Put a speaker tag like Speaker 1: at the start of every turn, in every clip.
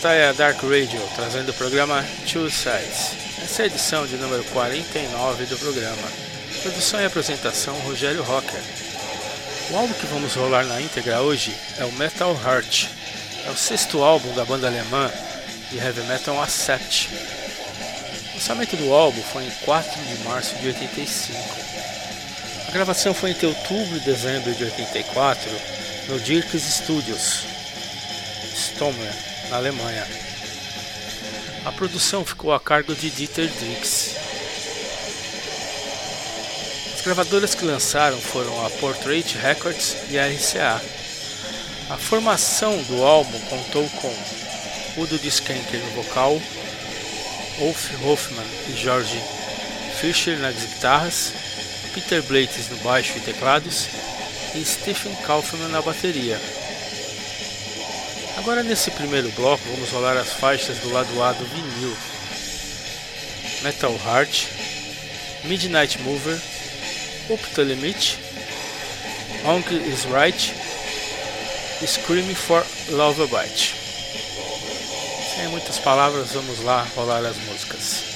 Speaker 1: Esta é a Dark Radio, trazendo o programa Two Sides. Essa é a edição de número 49 do programa. Produção e apresentação Rogério Rocker. O álbum que vamos rolar na íntegra hoje é o Metal Heart. É o sexto álbum da banda alemã de heavy metal Accept. O lançamento do álbum foi em 4 de março de 85. A gravação foi entre outubro e dezembro de 84 no Dirks Studios, Stommer, na Alemanha. A produção ficou a cargo de Dieter Dix. As gravadoras que lançaram foram a Portrait Records e a RCA. A formação do álbum contou com Udo Diskenker no vocal, Wolf Hoffman e George Fischer nas guitarras, Peter Blates no baixo e teclados e Stephen Kaufman na bateria. Agora nesse primeiro bloco vamos rolar as faixas do lado A do vinil. Metal Heart, Midnight Mover, Up the Limit, Hong is Right, Screaming for Love Bite. Sem muitas palavras, vamos lá rolar as músicas.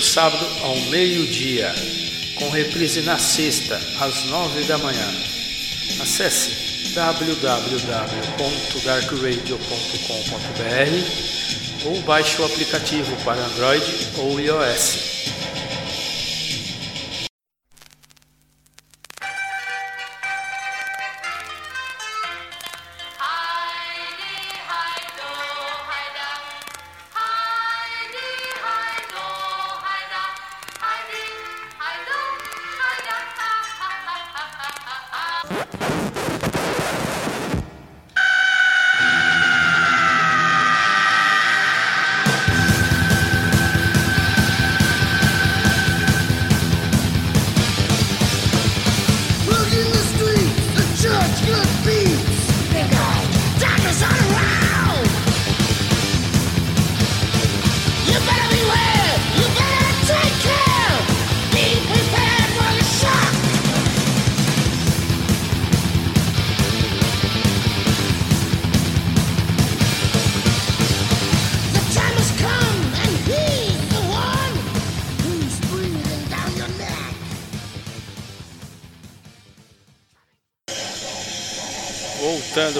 Speaker 1: Sábado ao meio-dia, com reprise na sexta, às nove da manhã. Acesse www.darkradio.com.br ou baixe o aplicativo para Android ou iOS.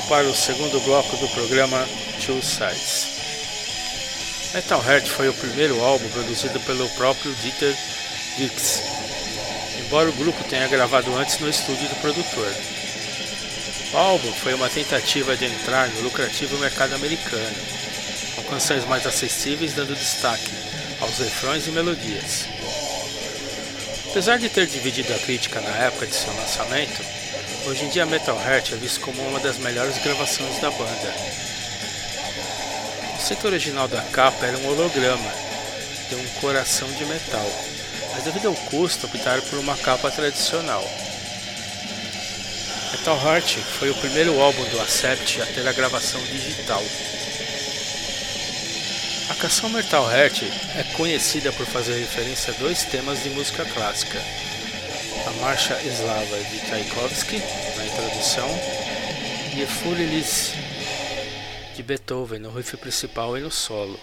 Speaker 1: Para o segundo bloco do programa Two Sides. Metal Heart foi o primeiro álbum produzido pelo próprio Dieter Dix, embora o grupo tenha gravado antes no estúdio do produtor. O álbum foi uma tentativa de entrar no lucrativo mercado americano, com canções mais acessíveis dando destaque aos refrões e melodias. Apesar de ter dividido a crítica na época de seu lançamento, Hoje em dia Metal Heart é visto como uma das melhores gravações da banda. O setor original da capa era um holograma de um coração de metal, mas devido ao custo optaram por uma capa tradicional. Metal Heart foi o primeiro álbum do Accept a ter a gravação digital. A canção Metal Heart é conhecida por fazer referência a dois temas de música clássica, Marcha Eslava de Tchaikovsky, na introdução, e Furilis de Beethoven no riff principal e no solo.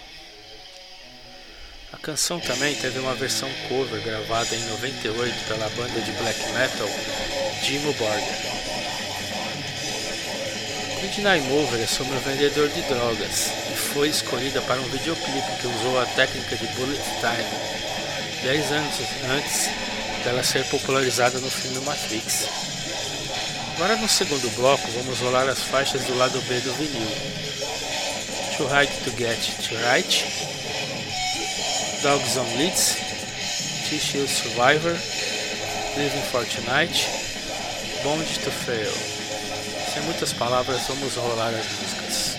Speaker 1: A canção também teve uma versão cover gravada em 98 pela banda de black metal Jimmo Borger. Midnight Mover é sobre um vendedor de drogas e foi escolhida para um videoclipe que usou a técnica de bullet time 10 anos antes dela ser popularizada no filme Matrix. Agora no segundo bloco vamos rolar as faixas do lado B do vinil. To Hide to Get to Right, Dogs on Leads, Tissue Survivor, Living for Tonight, Bond to Fail. Sem muitas palavras, vamos rolar as músicas.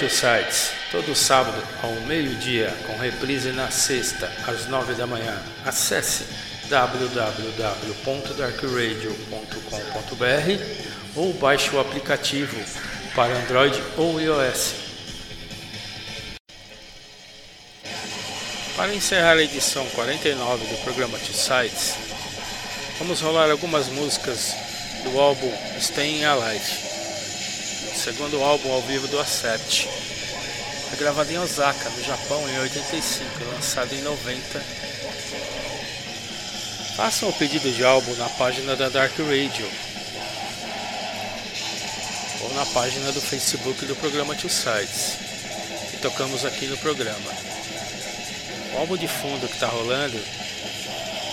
Speaker 1: Tio Sites, todo sábado ao meio-dia, com reprise na sexta, às nove da manhã. Acesse www.darkradio.com.br ou baixe o aplicativo para Android ou iOS. Para encerrar a edição 49 do programa Tio Sites, vamos rolar algumas músicas do álbum Staying Alive segundo álbum ao vivo do Acept. Foi gravado em Osaka, no Japão, em 85, lançado em 90. Façam o pedido de álbum na página da Dark Radio ou na página do Facebook do programa Two Sides, que tocamos aqui no programa. O álbum de fundo que está rolando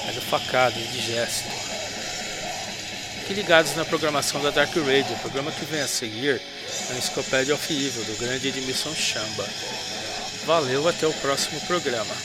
Speaker 1: é do Facado, Indigesto. Fiquem ligados na programação da Dark Radio, o programa que vem a seguir Enciclopédia of Evil, do grande Edmilson Chamba. Valeu, até o próximo programa.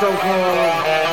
Speaker 2: So cold.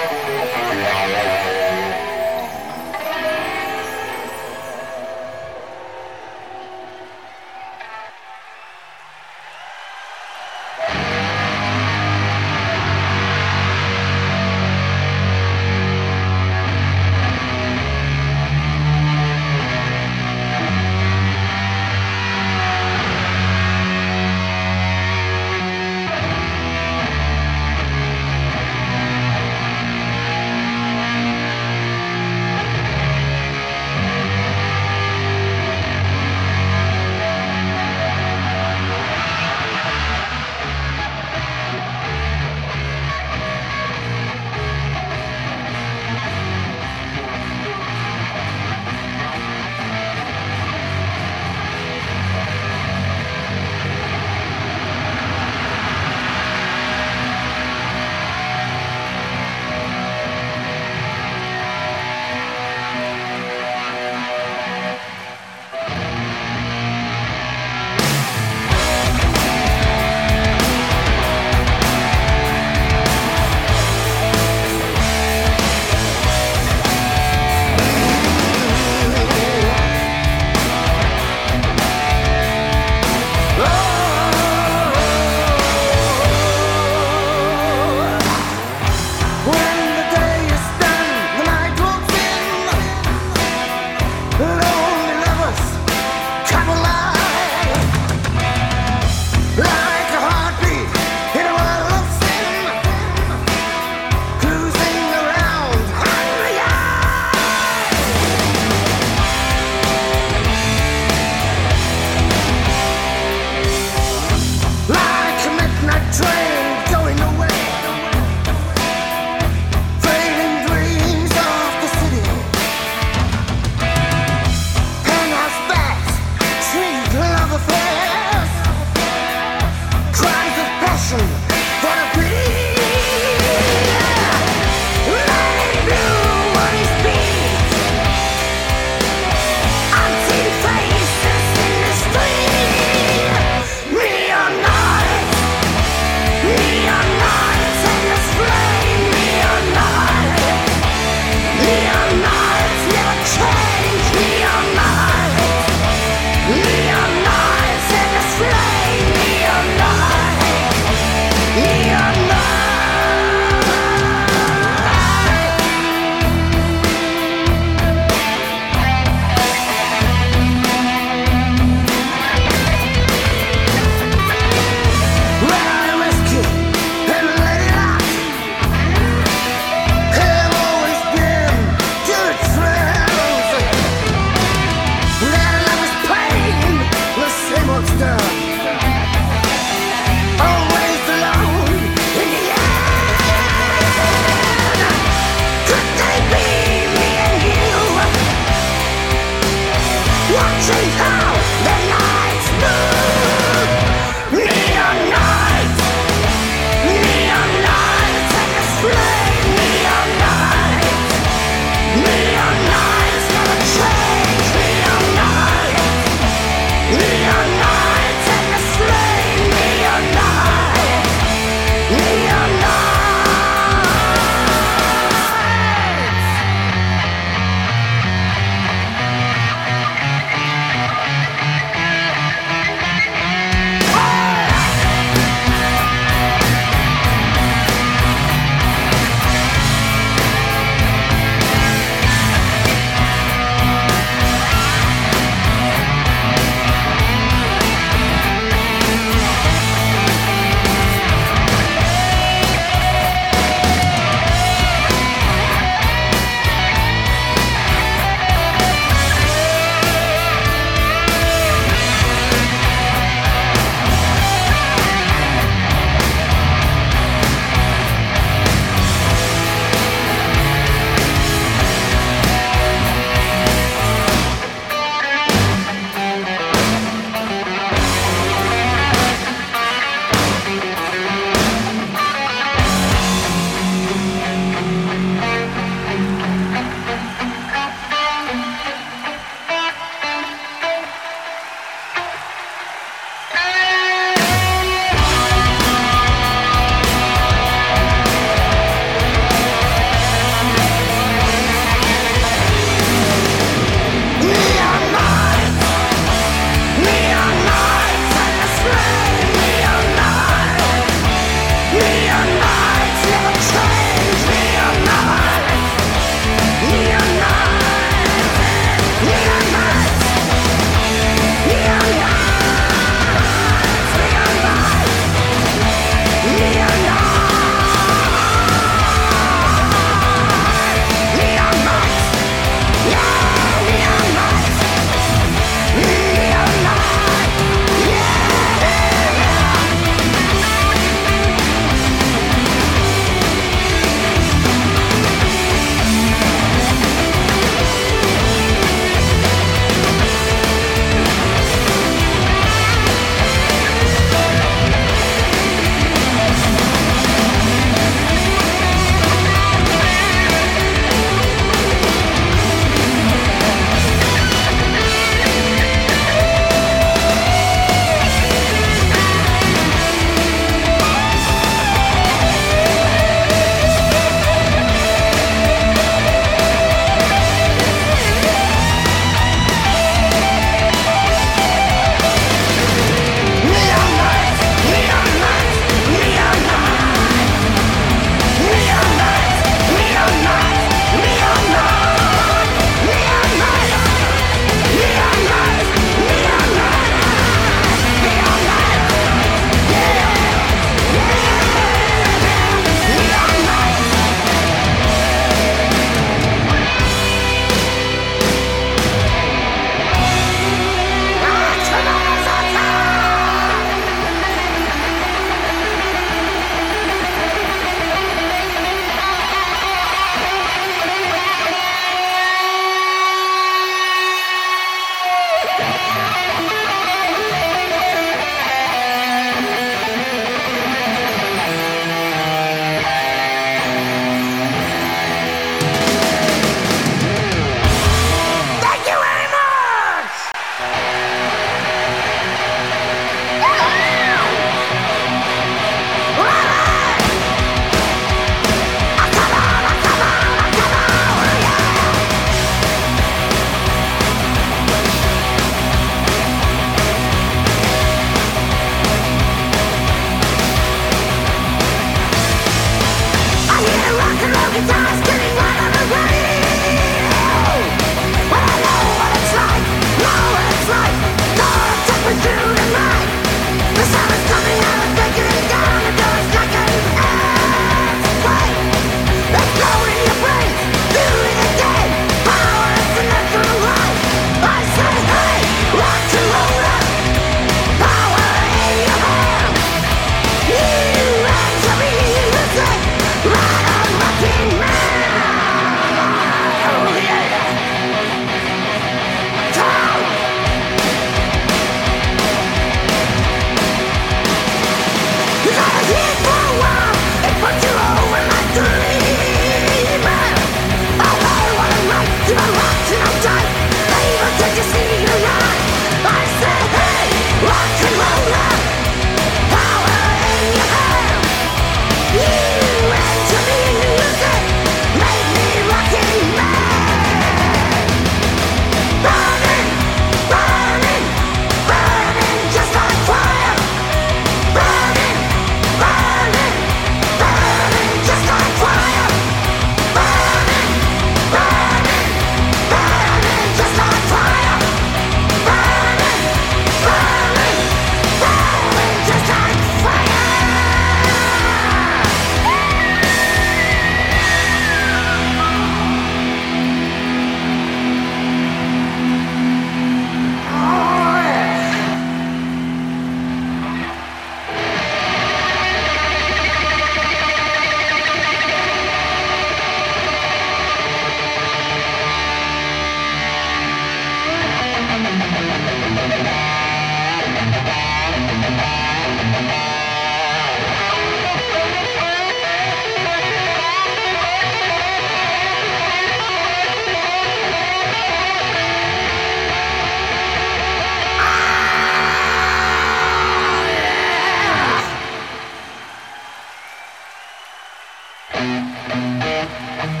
Speaker 2: Música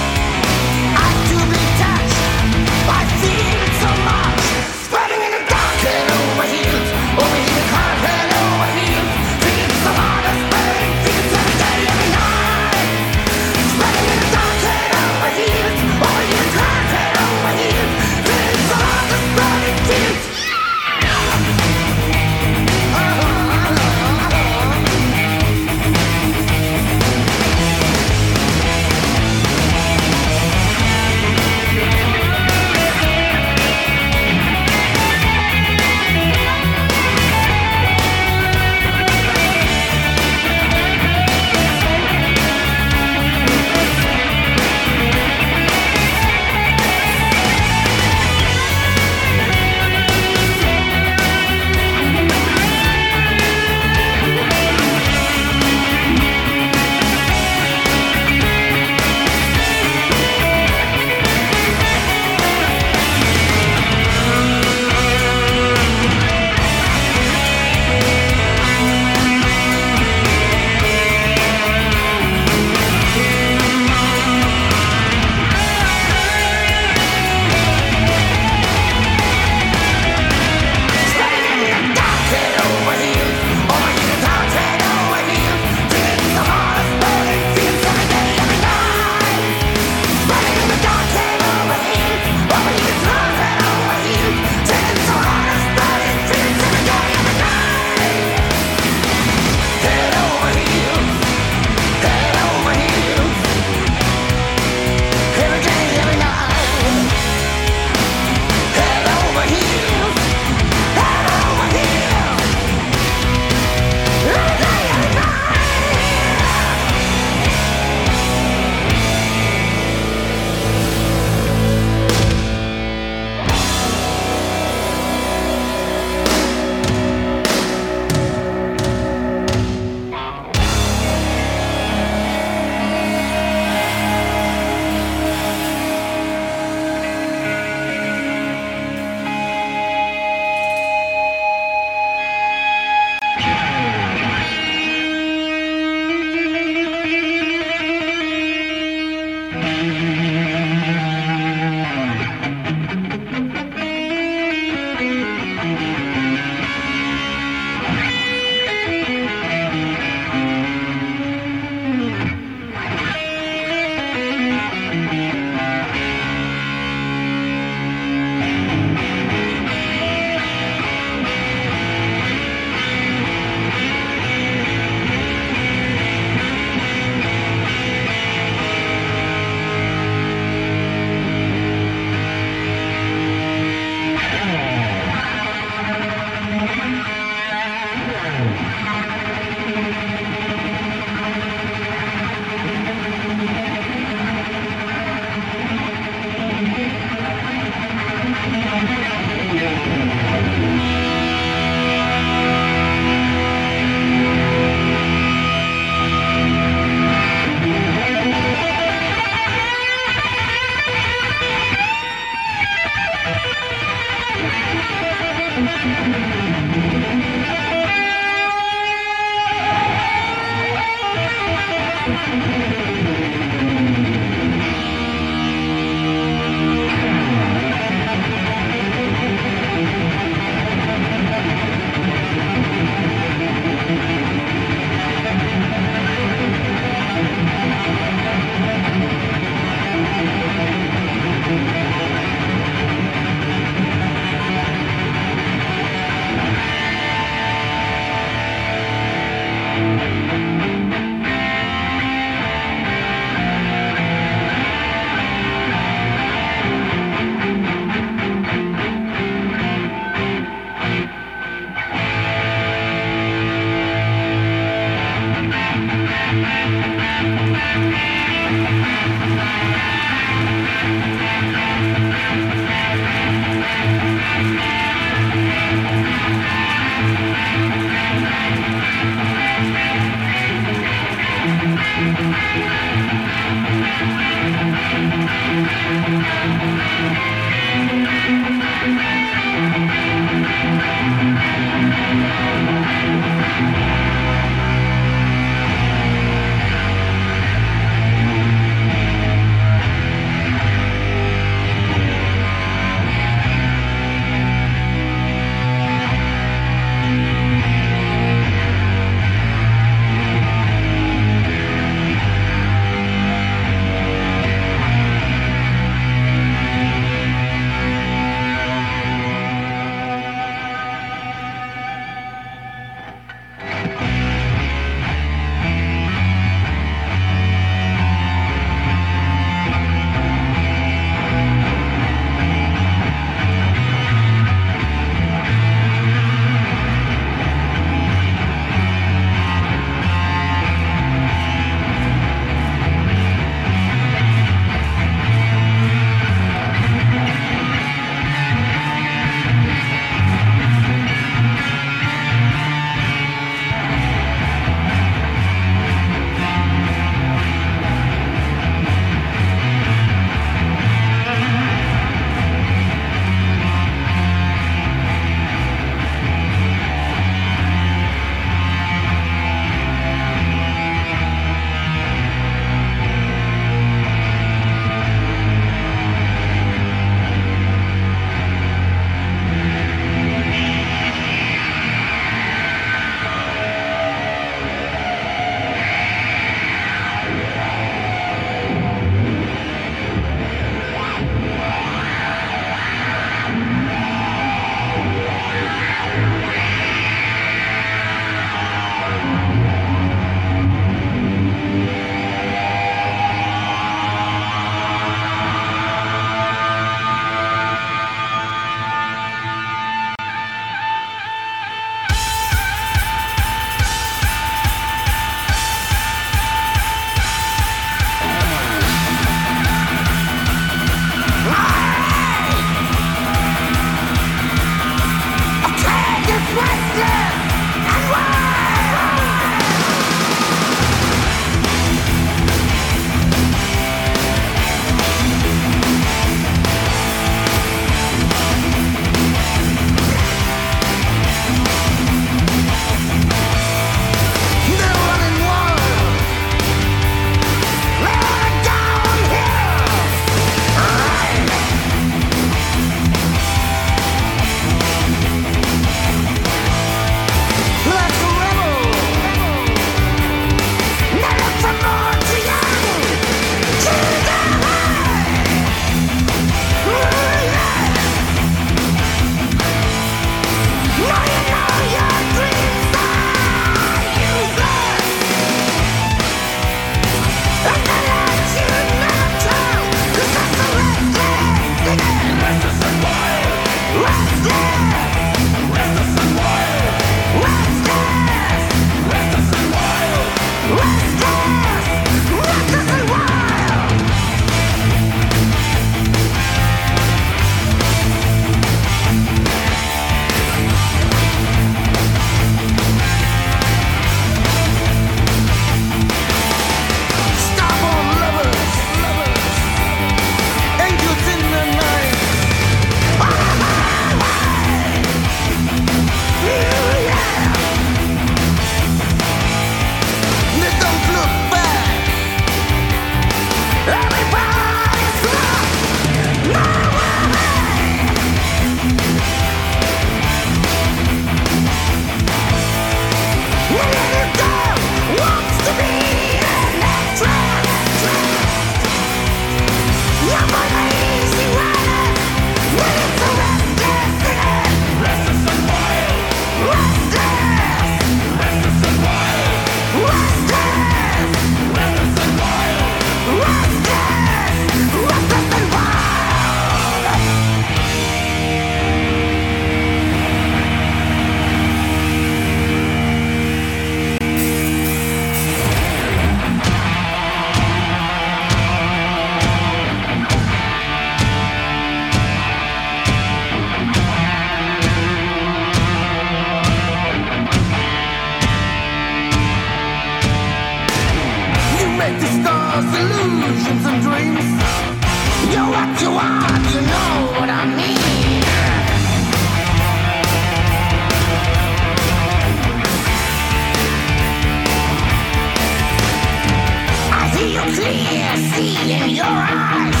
Speaker 2: clear see in your eyes.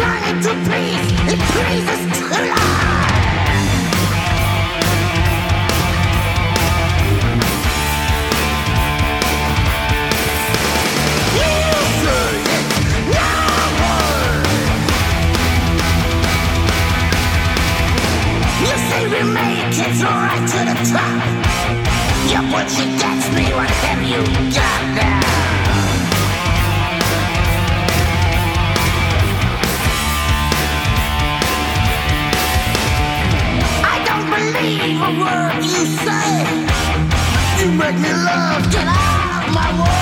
Speaker 2: Longing to please, it pleases to lie. You. You we make it right to the top. Yeah, but you gets me, what have you got now? Believe a word you say. You make me love, get out of my way.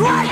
Speaker 2: right!